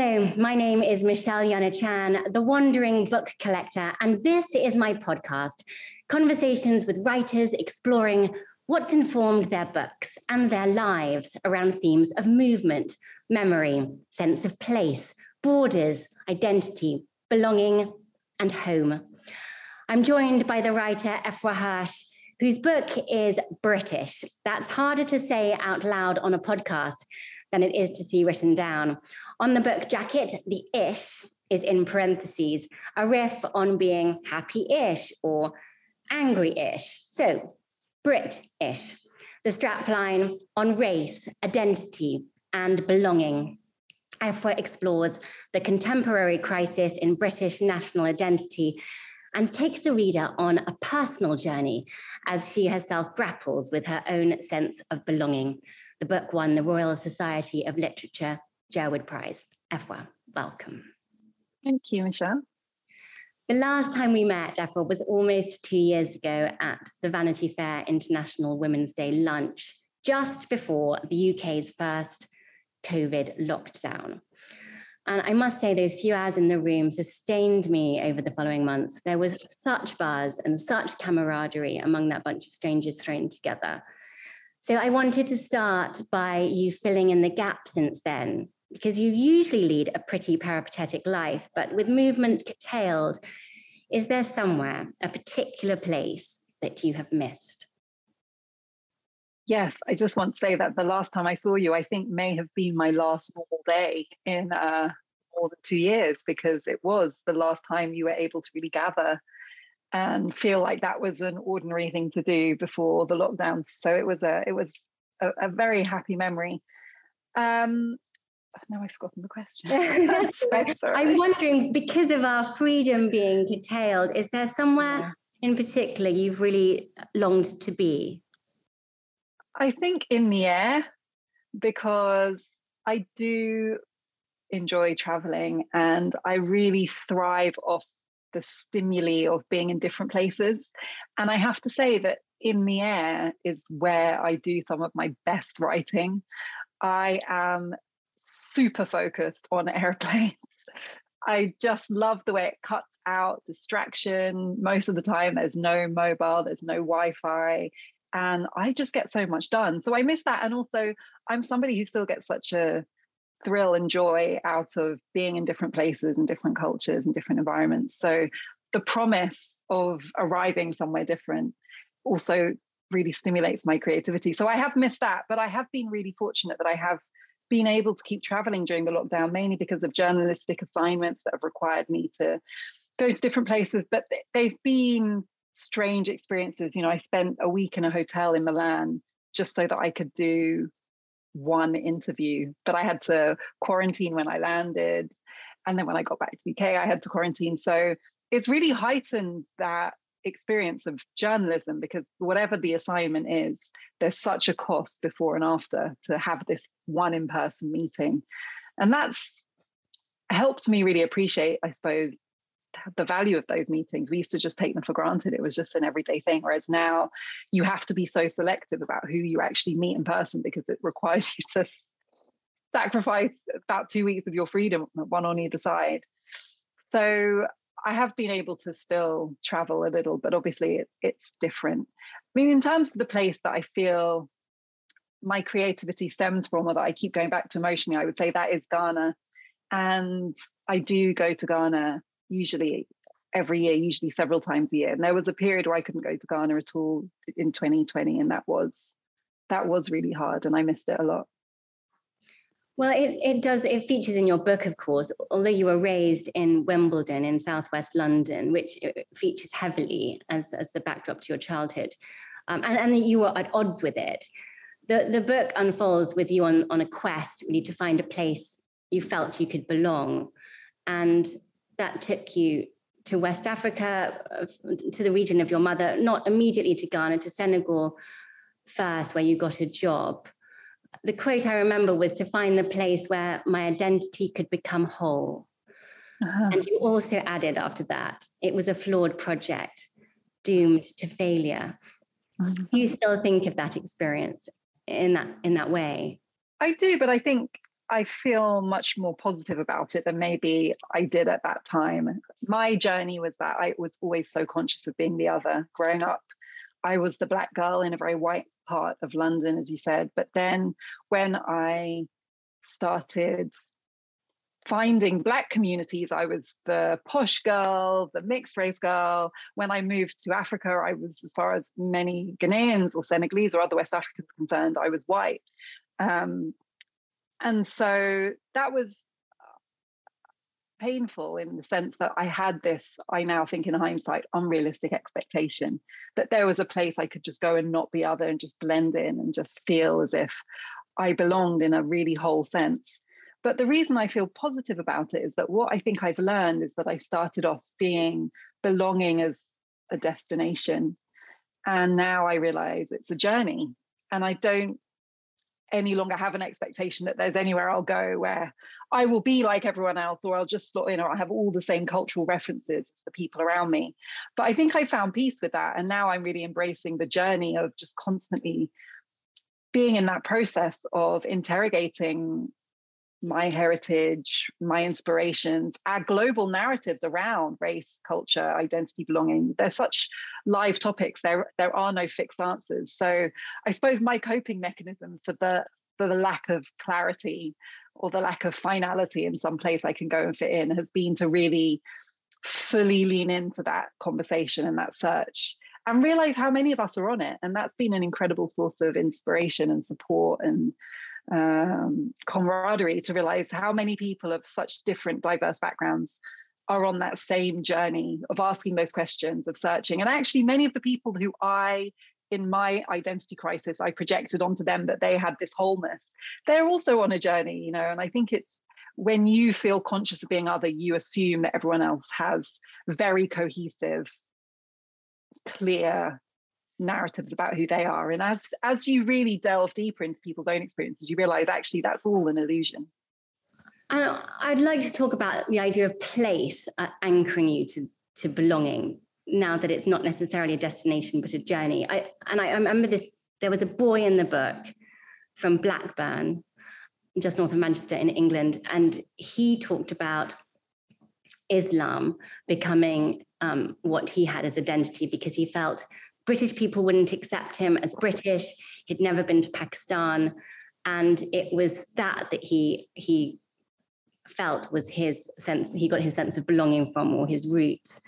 Hello, my name is Michelle Jana Chan, the Wandering Book Collector, and this is my podcast, Conversations with Writers Exploring what's informed their books and their lives around themes of movement, memory, sense of place, borders, identity, belonging, and home. I'm joined by the writer Afua Hirsch, whose book is British. That's harder to say out loud on a podcast than it is to see written down. On the book jacket, the ish is in parentheses, a riff on being happy ish or angry ish. So, Brit ish. The strapline on race, identity, and belonging. Afua explores the contemporary crisis in British national identity and takes the reader on a personal journey as she herself grapples with her own sense of belonging. The book won the Royal Society of Literature Jerwood Prize. Afua, welcome. Thank you, Michelle. The last time we met, Afua, was almost two years ago at the Vanity Fair International Women's Day lunch, just before the UK's first COVID lockdown. And I must say, those few hours in the room sustained me over the following months. There was such buzz and such camaraderie among that bunch of strangers thrown together. So I wanted to start by you filling in the gap since then, because you usually lead a pretty peripatetic life, but with movement curtailed, is there somewhere, a particular place that you have missed? Yes, I just want to say that the last time I saw you, I think may have been my last normal day in uh, more than two years because it was the last time you were able to really gather and feel like that was an ordinary thing to do before the lockdowns. So it was a it was a, a very happy memory. Um, now I've forgotten the question. I'm wondering, because of our freedom being curtailed, is there somewhere yeah. in particular you've really longed to be? I think in the air, because I do enjoy traveling and I really thrive off the stimuli of being in different places. And I have to say that in the air is where I do some of my best writing. I am super focused on airplanes. I just love the way it cuts out distraction. Most of the time, there's no mobile, there's no Wi Fi, and I just get so much done. So I miss that. And also, I'm somebody who still gets such a thrill and joy out of being in different places and different cultures and different environments. So the promise of arriving somewhere different also really stimulates my creativity. So I have missed that, but I have been really fortunate that I have been able to keep traveling during the lockdown, mainly because of journalistic assignments that have required me to go to different places. But they've been strange experiences. You know, I spent a week in a hotel in Milan just so that I could do one interview, but I had to quarantine when I landed. And then when I got back to the UK, I had to quarantine. So it's really heightened that experience of journalism because whatever the assignment is, there's such a cost before and after to have this one in person meeting. And that's helped me really appreciate, I suppose, the value of those meetings. We used to just take them for granted. It was just an everyday thing. Whereas now you have to be so selective about who you actually meet in person because it requires you to sacrifice about two weeks of your freedom, one on either side. So I have been able to still travel a little, but obviously it, it's different. I mean, in terms of the place that I feel my creativity stems from, or that I keep going back to emotionally, I would say that is Ghana. And I do go to Ghana usually every year, usually several times a year. And there was a period where I couldn't go to Ghana at all in 2020, and that was that was really hard, and I missed it a lot. Well, it, it does, it features in your book, of course, although you were raised in Wimbledon in southwest London, which uh, features heavily as, as the backdrop to your childhood, um, and, and you were at odds with it. The, the book unfolds with you on, on a quest really to find a place you felt you could belong. And that took you to West Africa, to the region of your mother, not immediately to Ghana, to Senegal first, where you got a job. The quote I remember was to find the place where my identity could become whole. Uh-huh. And you also added after that, it was a flawed project, doomed to failure. Mm-hmm. Do you still think of that experience in that in that way? I do, but I think I feel much more positive about it than maybe I did at that time. My journey was that I was always so conscious of being the other. Growing up, I was the black girl in a very white part of London, as you said. But then when I started finding black communities i was the posh girl the mixed race girl when i moved to africa i was as far as many ghanaians or senegalese or other west africans concerned i was white um, and so that was uh, painful in the sense that i had this i now think in hindsight unrealistic expectation that there was a place i could just go and not be other and just blend in and just feel as if i belonged in a really whole sense but the reason I feel positive about it is that what I think I've learned is that I started off being belonging as a destination. And now I realize it's a journey. And I don't any longer have an expectation that there's anywhere I'll go where I will be like everyone else, or I'll just slot in, or I have all the same cultural references as the people around me. But I think I found peace with that. And now I'm really embracing the journey of just constantly being in that process of interrogating my heritage, my inspirations, our global narratives around race, culture, identity, belonging. They're such live topics. There, there are no fixed answers. So I suppose my coping mechanism for the for the lack of clarity or the lack of finality in some place I can go and fit in has been to really fully lean into that conversation and that search and realize how many of us are on it. And that's been an incredible source of inspiration and support and um, camaraderie to realize how many people of such different, diverse backgrounds are on that same journey of asking those questions, of searching. And actually, many of the people who I, in my identity crisis, I projected onto them that they had this wholeness, they're also on a journey, you know. And I think it's when you feel conscious of being other, you assume that everyone else has very cohesive, clear narratives about who they are and as as you really delve deeper into people's own experiences you realize actually that's all an illusion. And i'd like to talk about the idea of place uh, anchoring you to to belonging now that it's not necessarily a destination but a journey. I and i remember this there was a boy in the book from blackburn just north of manchester in england and he talked about islam becoming um, what he had as identity because he felt British people wouldn't accept him as British. He'd never been to Pakistan. And it was that that he he felt was his sense, he got his sense of belonging from or his roots.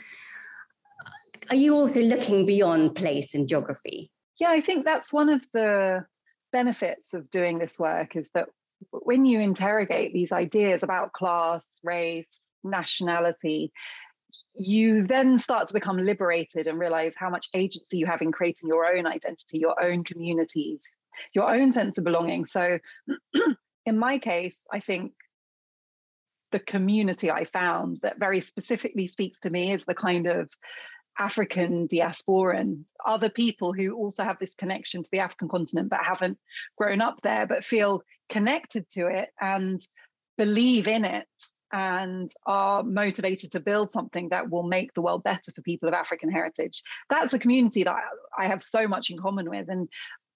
Are you also looking beyond place and geography? Yeah, I think that's one of the benefits of doing this work is that when you interrogate these ideas about class, race, nationality, you then start to become liberated and realize how much agency you have in creating your own identity, your own communities, your own sense of belonging. So, in my case, I think the community I found that very specifically speaks to me is the kind of African diasporan, other people who also have this connection to the African continent but haven't grown up there, but feel connected to it and believe in it and are motivated to build something that will make the world better for people of African heritage. That's a community that I have so much in common with. And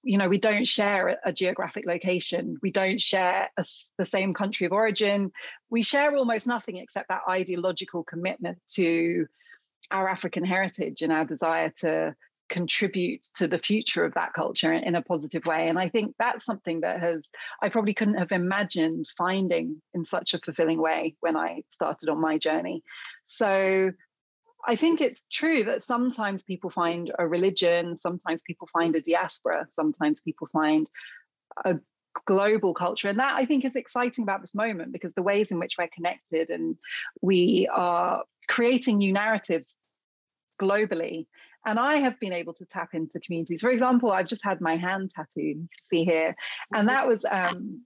you know, we don't share a geographic location. We don't share a, the same country of origin. We share almost nothing except that ideological commitment to our African heritage and our desire to contribute to the future of that culture in a positive way. And I think that's something that has, I probably couldn't have imagined finding in such a fulfilling way when I started on my journey. So I think it's true that sometimes people find a religion, sometimes people find a diaspora, sometimes people find a global culture. And that I think is exciting about this moment because the ways in which we're connected and we are creating new narratives globally and I have been able to tap into communities. For example, I've just had my hand tattooed, you can see here. And that was um,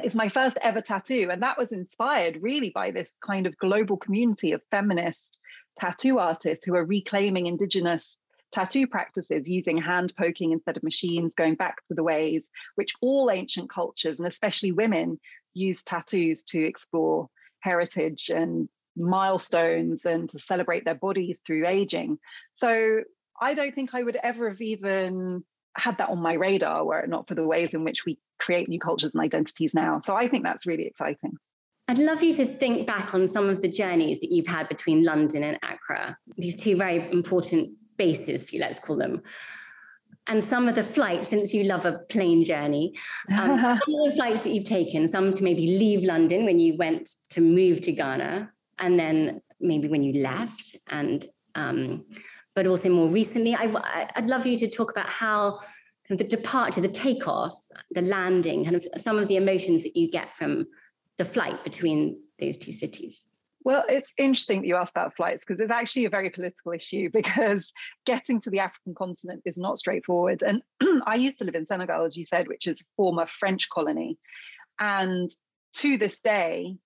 it's my first ever tattoo. And that was inspired really by this kind of global community of feminist tattoo artists who are reclaiming indigenous tattoo practices using hand poking instead of machines, going back to the ways which all ancient cultures, and especially women, use tattoos to explore heritage and milestones and to celebrate their bodies through aging. So I don't think I would ever have even had that on my radar were it not for the ways in which we create new cultures and identities now. So I think that's really exciting. I'd love you to think back on some of the journeys that you've had between London and Accra, these two very important bases for you, let's call them. And some of the flights, since you love a plane journey, um, some of the flights that you've taken, some to maybe leave London when you went to move to Ghana, and then maybe when you left, and um, but also more recently. I, I'd love you to talk about how kind of the departure, the takeoff, the landing, kind of some of the emotions that you get from the flight between those two cities. Well, it's interesting that you asked about flights because it's actually a very political issue because getting to the African continent is not straightforward. And I used to live in Senegal, as you said, which is a former French colony. And to this day,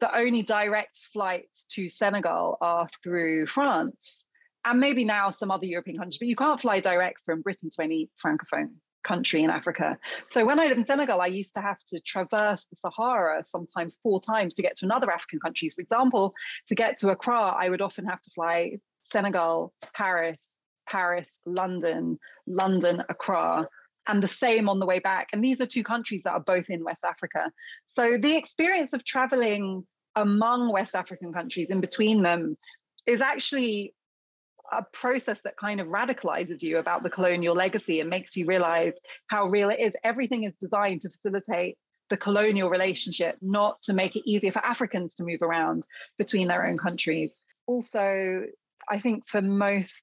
the only direct flights to Senegal are through France and maybe now some other European countries, but you can't fly direct from Britain to any Francophone country in Africa. So when I lived in Senegal, I used to have to traverse the Sahara sometimes four times to get to another African country. For example, to get to Accra, I would often have to fly Senegal, Paris, Paris, London, London, Accra, and the same on the way back. And these are two countries that are both in West Africa. So the experience of traveling among West African countries in between them is actually a process that kind of radicalizes you about the colonial legacy and makes you realize how real it is. Everything is designed to facilitate the colonial relationship, not to make it easier for Africans to move around between their own countries. Also, I think for most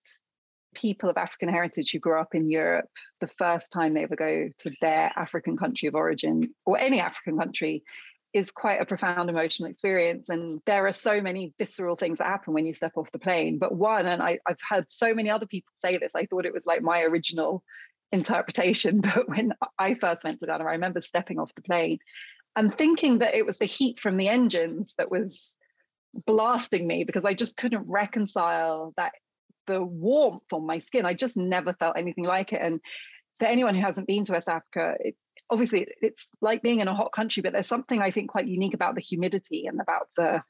people of African heritage who grew up in Europe, the first time they ever go to their African country of origin or any African country is quite a profound emotional experience. And there are so many visceral things that happen when you step off the plane. But one, and I, I've heard so many other people say this, I thought it was like my original interpretation. But when I first went to Ghana, I remember stepping off the plane and thinking that it was the heat from the engines that was blasting me because I just couldn't reconcile that the warmth on my skin. I just never felt anything like it. And for anyone who hasn't been to West Africa, it, obviously it's like being in a hot country, but there's something I think quite unique about the humidity and about the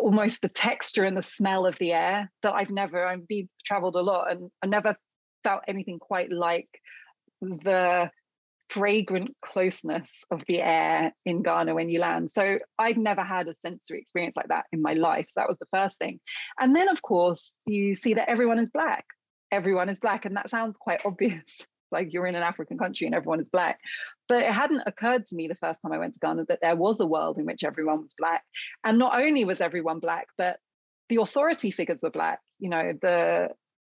almost the texture and the smell of the air that I've never I've been traveled a lot and I never felt anything quite like the fragrant closeness of the air in Ghana when you land. So I'd never had a sensory experience like that in my life. That was the first thing. And then of course you see that everyone is black. Everyone is black and that sounds quite obvious like you're in an African country and everyone is black. But it hadn't occurred to me the first time I went to Ghana that there was a world in which everyone was black. And not only was everyone black, but the authority figures were black. You know, the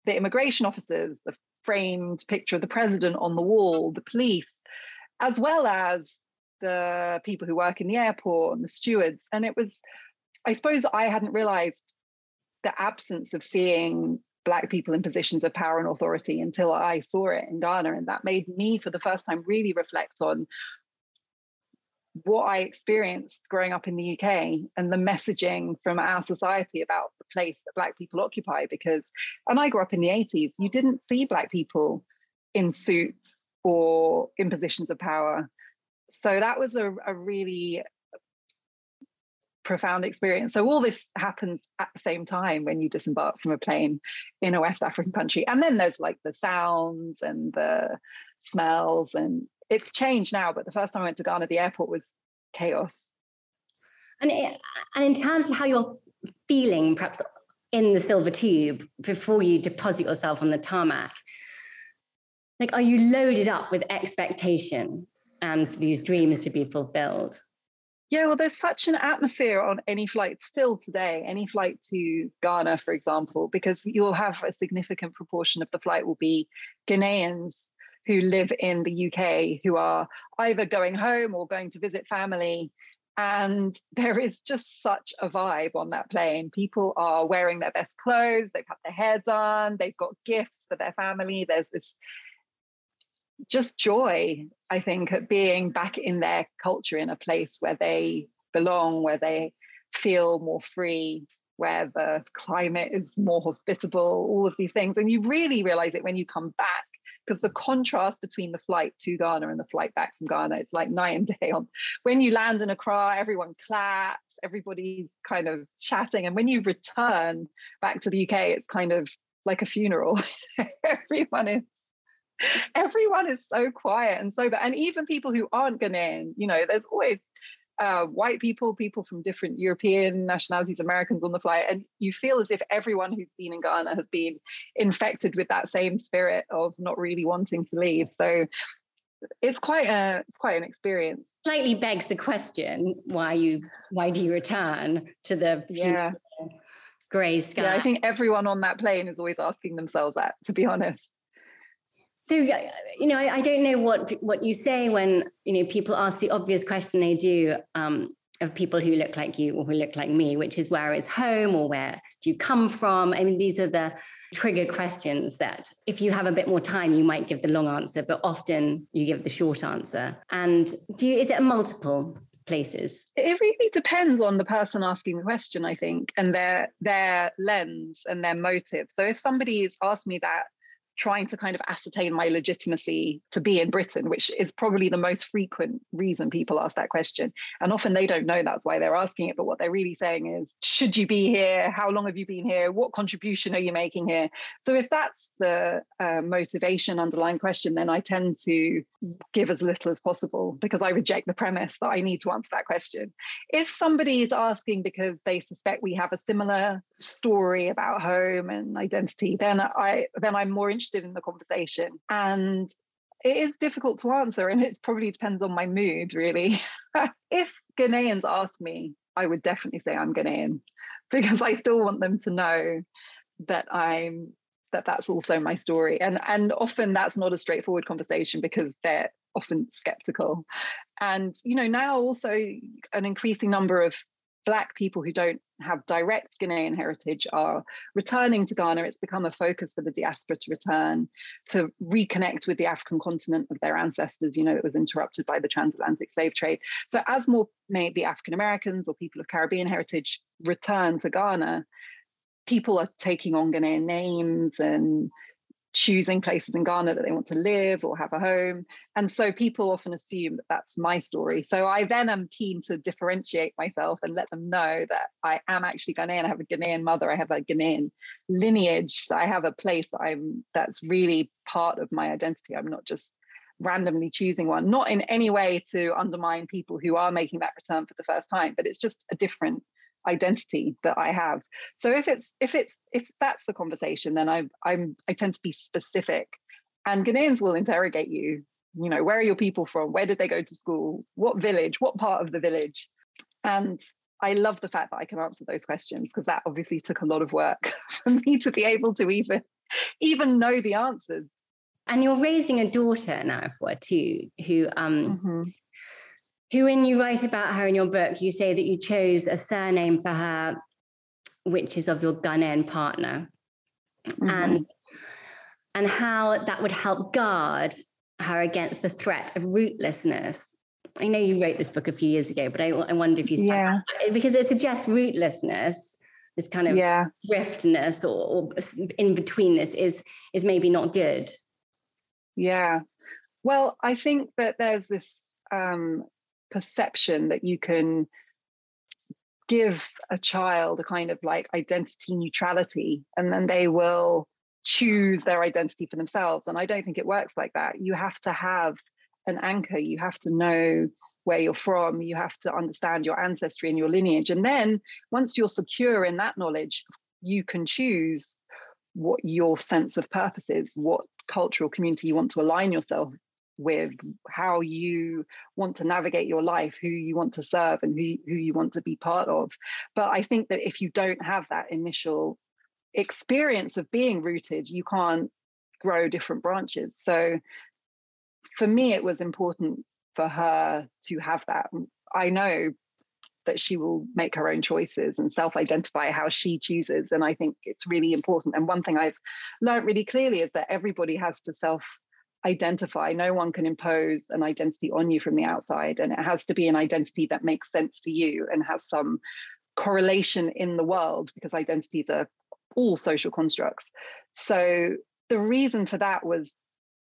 the immigration officers, the framed picture of the president on the wall, the police, as well as the people who work in the airport and the stewards. And it was, I suppose I hadn't realized the absence of seeing black people in positions of power and authority until I saw it in Ghana. And that made me, for the first time, really reflect on what I experienced growing up in the UK and the messaging from our society about the place that Black people occupy. Because, and I grew up in the 80s, you didn't see Black people in suits or in positions of power. So that was a, a really profound experience. So all this happens at the same time when you disembark from a plane in a West African country. And then there's like the sounds and the smells and it's changed now, but the first time I went to Ghana, the airport was chaos. And, it, and in terms of how you're feeling, perhaps in the silver tube before you deposit yourself on the tarmac, like are you loaded up with expectation um, and these dreams to be fulfilled? Yeah, well, there's such an atmosphere on any flight still today, any flight to Ghana, for example, because you'll have a significant proportion of the flight will be Ghanaians who live in the UK who are either going home or going to visit family. And there is just such a vibe on that plane. People are wearing their best clothes, they've had their hair done, they've got gifts for their family. There's this just joy, I think, at being back in their culture in a place where they belong, where they feel more free, where the climate is more hospitable, all of these things. And you really realize it when you come back because the contrast between the flight to Ghana and the flight back from Ghana, it's like night and day. On when you land in Accra, everyone claps, everybody's kind of chatting, and when you return back to the UK, it's kind of like a funeral. everyone is everyone is so quiet and sober. And even people who aren't Ghanaian, you know, there's always uh, white people, people from different European nationalities, Americans on the flight, and you feel as if everyone who's been in Ghana has been infected with that same spirit of not really wanting to leave. So it's quite a quite an experience. Slightly begs the question: Why you? Why do you return to the yeah grey sky? Yeah, I think everyone on that plane is always asking themselves that. To be honest. So you know, I, I, don't know what what you say when you know people ask the obvious question they do um, of people who look like you or who look like me, which is where is home or where do you come from? I mean, these are the trigger questions that if you have a bit more time, you might give the long answer, but often you give the short answer. And do you, is it a multiple places? It really depends on the person asking the question, I think, and their their lens and their motive. So if somebody has asked me that trying to kind of ascertain my legitimacy to be in Britain, which is probably the most frequent reason people ask that question. And often they don't know that's why they're asking it. But what they're really saying is, should you be here? How long have you been here? What contribution are you making here? So if that's the uh, motivation underlying question, then I tend to give as little as possible because I reject the premise that I need to answer that question. If somebody is asking because they suspect we have a similar story about home and identity, then I then I'm more interested interested in the conversation. And it is difficult to answer, and it probably depends on my mood, really. if Ghanaians ask me, I would definitely say I'm Ghanaian because I still want them to know that I'm that that's also my story and and often that's not a straightforward conversation because they're often skeptical and you know now also an increasing number of Black people who don't have direct Ghanaian heritage are returning to Ghana. It's become a focus for the diaspora to return, to reconnect with the African continent of their ancestors. You know, it was interrupted by the transatlantic slave trade. So, as more maybe African Americans or people of Caribbean heritage return to Ghana, people are taking on Ghanaian names and choosing places in Ghana that they want to live or have a home. And so people often assume that that's my story. So I then am keen to differentiate myself and let them know that I am actually Ghanaian. I have a Ghanaian mother. I have a Ghanaian lineage. I have a place that I'm that's really part of my identity. I'm not just randomly choosing one, not in any way to undermine people who are making that return for the first time, but it's just a different identity that I have. So if it's if it's if that's the conversation, then I I'm I tend to be specific, and Ghanaians will interrogate you. You know, where are your people from? Where did they go to school? What village? What part of the village? And I love the fact that I can answer those questions because that obviously took a lot of work for me to be able to even even know the answers. And you're raising a daughter now, for too, who um, mm-hmm who, when you write about her in your book, you say that you chose a surname for her, which is of your Ghanaian partner, mm-hmm. and and how that would help guard her against the threat of rootlessness. I know you wrote this book a few years ago, but I, I wonder if you yeah because it suggests rootlessness, this kind of yeah. driftness or, or in betweenness is is maybe not good. Yeah, well, I think that there's this um, perception that you can give a child a kind of like identity neutrality and then they will choose their identity for themselves. And i don't think it works like that. You have to have an anchor. You have to know where you're from. You have to understand your ancestry and your lineage. And then once you're secure in that knowledge you can choose what your sense of purpose is what cultural community you want to align yourself with how you want to navigate your life, who you want to serve, and who, who you want to be part of. But I think that if you don't have that initial experience of being rooted, you can't grow different branches. So for me, it was important for her to have that. I know that she will make her own choices and self-identify how she chooses and i think it's really important and one thing i've learned really clearly is that everybody has to self identify. No one can impose an identity on you from the outside. And it has to be an identity that makes sense to you and has some correlation in the world because identities are all social constructs. So the reason for that was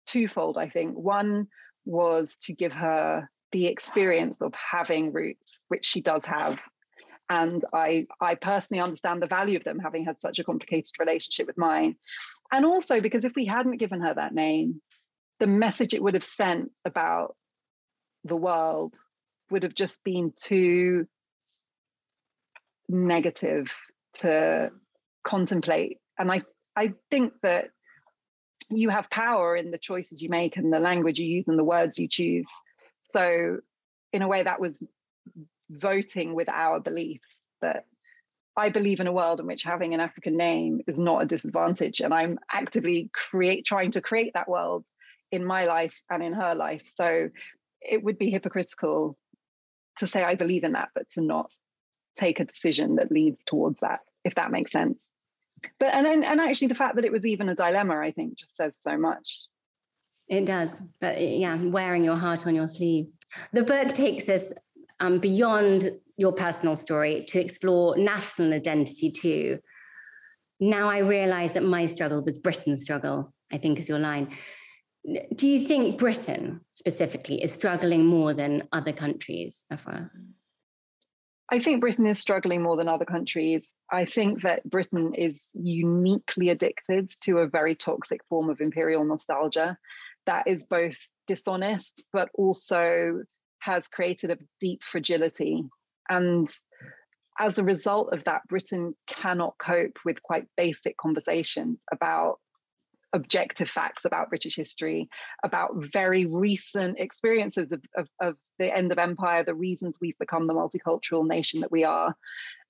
twofold, I think. One was to give her the experience of having roots, which she does have. And I, I personally understand the value of them having had such a complicated relationship with mine. And also because if we hadn't given her that name, the message it would have sent about the world would have just been too negative to contemplate. And I, I think that you have power in the choices you make and the language you use and the words you choose. So, in a way, that was voting with our beliefs that I believe in a world in which having an African name is not a disadvantage, and I'm actively create trying to create that world in my life and in her life. So it would be hypocritical to say I believe in that, but to not take a decision that leads towards that, if that makes sense. But and then and actually the fact that it was even a dilemma, I think, just says so much. It does, but yeah, wearing your heart on your sleeve. The book takes us um, beyond your personal story to explore national identity too. Now I realize that my struggle was Britain's struggle, I think is your line. Do you think Britain specifically is struggling more than other countries, Afua? I think Britain is struggling more than other countries. I think that Britain is uniquely addicted to a very toxic form of imperial nostalgia that is both dishonest, but also has created a deep fragility. And as a result of that, Britain cannot cope with quite basic conversations about objective facts about British history, about very recent experiences of, of, of, the end of empire, the reasons we've become the multicultural nation that we are.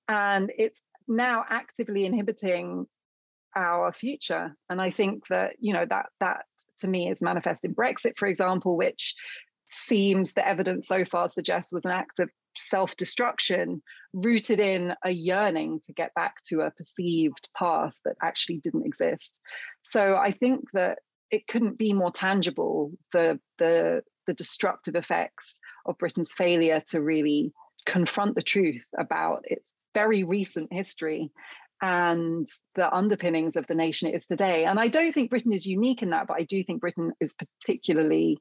And it's now actively inhibiting our future. And I think that, you know, that that to me is manifest in Brexit, for example, which seems the evidence so far suggests was an act of self destruction rooted in a yearning to get back to a perceived past that actually didn't exist. So I think that it couldn't be more tangible the, the, the destructive effects of Britain's failure to really confront the truth about its very recent history and the underpinnings of the nation it is today. And I don't think Britain is unique in that, but I do think Britain is particularly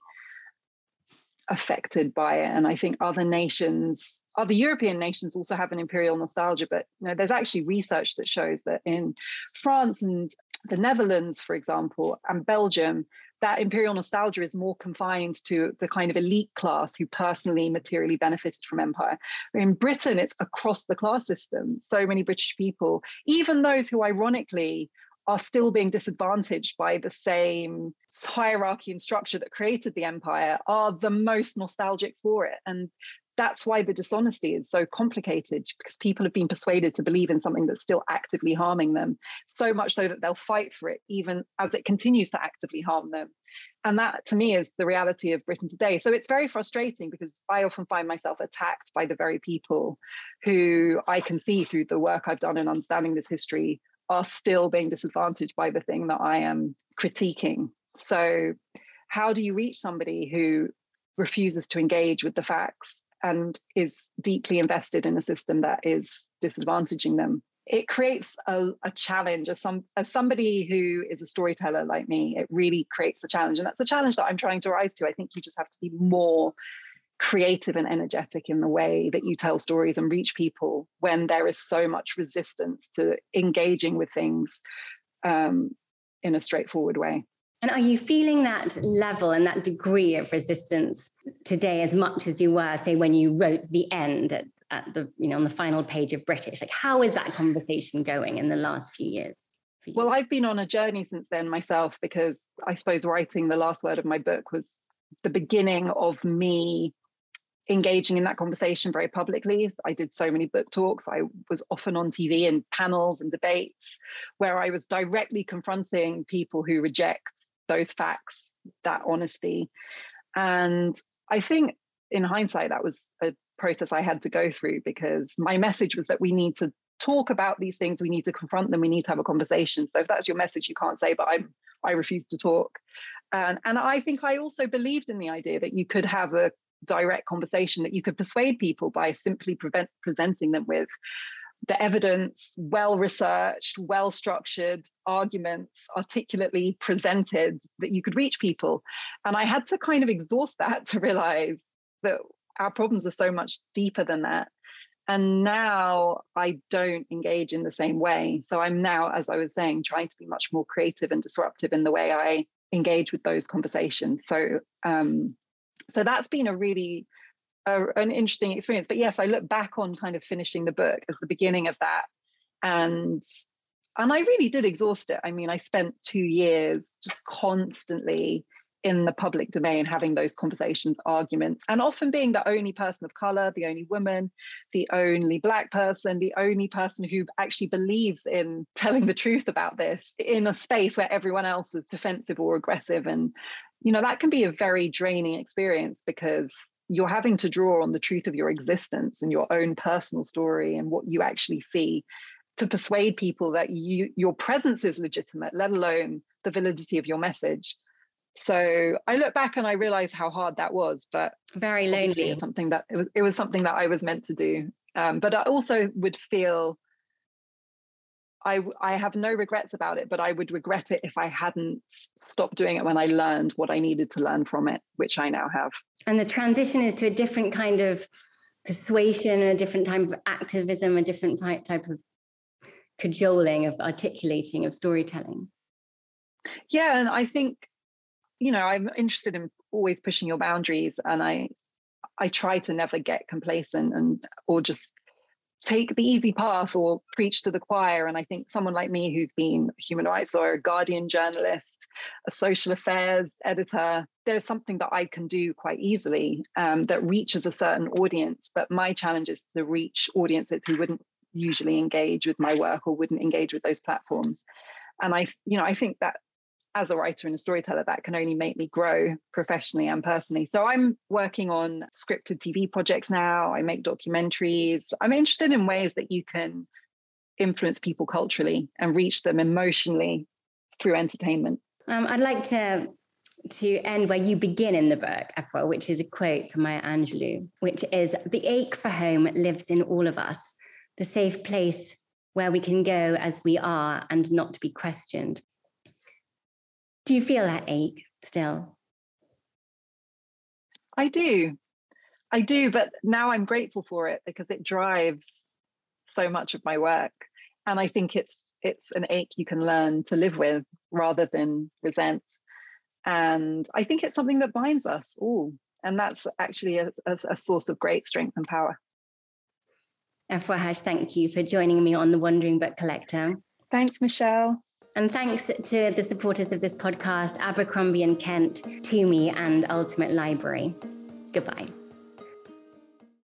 affected by it. And I think other nations, other European nations also have an imperial nostalgia. But you know, there's actually research that shows that in France and the Netherlands, for example, and Belgium, that imperial nostalgia is more confined to the kind of elite class who personally materially benefited from empire. In Britain, it's across the class system. So many British people, even those who ironically are still being disadvantaged by the same hierarchy and structure that created the empire are the most nostalgic for it. And that's why the dishonesty is so complicated because people have been persuaded to believe in something that's still actively harming them so much so that they'll fight for it even as it continues to actively harm them. And that to me is the reality of britain today. So it's very frustrating because i often find myself attacked by the very people who i can see through the work i've done in understanding this history are still being disadvantaged by the thing that I am critiquing. So, how do you reach somebody who refuses to engage with the facts and is deeply invested in a system that is disadvantaging them? It creates a, a challenge as some as somebody who is a storyteller like me. It really creates a challenge, and that's the challenge that I'm trying to rise to. I think you just have to be more creative and energetic in the way that you tell stories and reach people when there is so much resistance to engaging with things um, in a straightforward way. And are you feeling that level and that degree of resistance today as much as you were, say, when you wrote the end at, at the, you know, on the final page of British? Like, how is that conversation going in the last few years? Well, I've been on a journey since then myself because I suppose writing the last word of my book was the beginning of me engaging in that conversation very publicly. I did so many book talks. I was often on TV in panels and debates where I was directly confronting people who reject those facts, that honesty. And I think in hindsight, that was a process I had to go through because my message was that we need to talk about these things, we need to confront them, we need to have a conversation. So if that's your message, you can't say, but I'm I refuse to talk. And, and I think I also believed in the idea that you could have a direct conversation that you could persuade people by simply prevent, presenting them with the evidence, well researched, well structured arguments, articulately presented that you could reach people. And I had to kind of exhaust that to realize that our problems are so much deeper than that. And now I don't engage in the same way. So I'm now, as I was saying, trying to be much more creative and disruptive in the way I engage with those conversations. So um, so that's been a really an interesting experience. But yes, I look back on kind of finishing the book as the beginning of that, and and I really did exhaust it. I mean, I spent two years just constantly in the public domain having those conversations, arguments, and often being the only person of color, the only woman, the only black person, the only person who actually believes in telling the truth about this in a space where everyone else was defensive or aggressive. And, you know, that can be a very draining experience because you're having to draw on the truth of your existence and your own personal story and what you actually see to persuade people that you your presence is legitimate, let alone the validity of your message. So I look back and I realize how hard that was, but very lonely. Something that it was it was something that I was meant to do. Um, but I also would feel I I have no regrets about it, but I would regret it if I hadn't stopped doing it when I learned what I needed to learn from it, which I now have. And the transition is to a different kind of persuasion, a different type of activism, a different type of cajoling, of articulating, of storytelling. Yeah, and I think, you know, I'm interested in always pushing your boundaries, and I, I try to never get complacent and or just take the easy path or preach to the choir. And I think someone like me, who's been a human rights lawyer, a Guardian journalist, a social affairs editor, there's something that I can do quite easily um, that reaches a certain audience. But my challenge is to reach audiences who wouldn't usually engage with my work or wouldn't engage with those platforms. And I, you know, I think that as a writer and a storyteller, that can only make me grow professionally and personally. So I'm working on scripted TV projects now. I make documentaries. I'm interested in ways that you can influence people culturally and reach them emotionally through entertainment. Um, I'd like to to end where you begin in the book, Afua, which is a quote from Maya Angelou, which is the ache for home lives in all of us the safe place where we can go as we are and not be questioned. Do you feel that ache still? I do. I do, but now I'm grateful for it because it drives so much of my work. And I think it's it's an ache you can learn to live with rather than resent. And I think it's something that binds us all. And that's actually a, a, a source of great strength and power. Afua Hirsch, thank you for joining me on The Wandering Book Collector. Thanks, Michelle. And thanks to the supporters of this podcast, Abercrombie and Kent, TUMI, and Ultimate Library. Goodbye.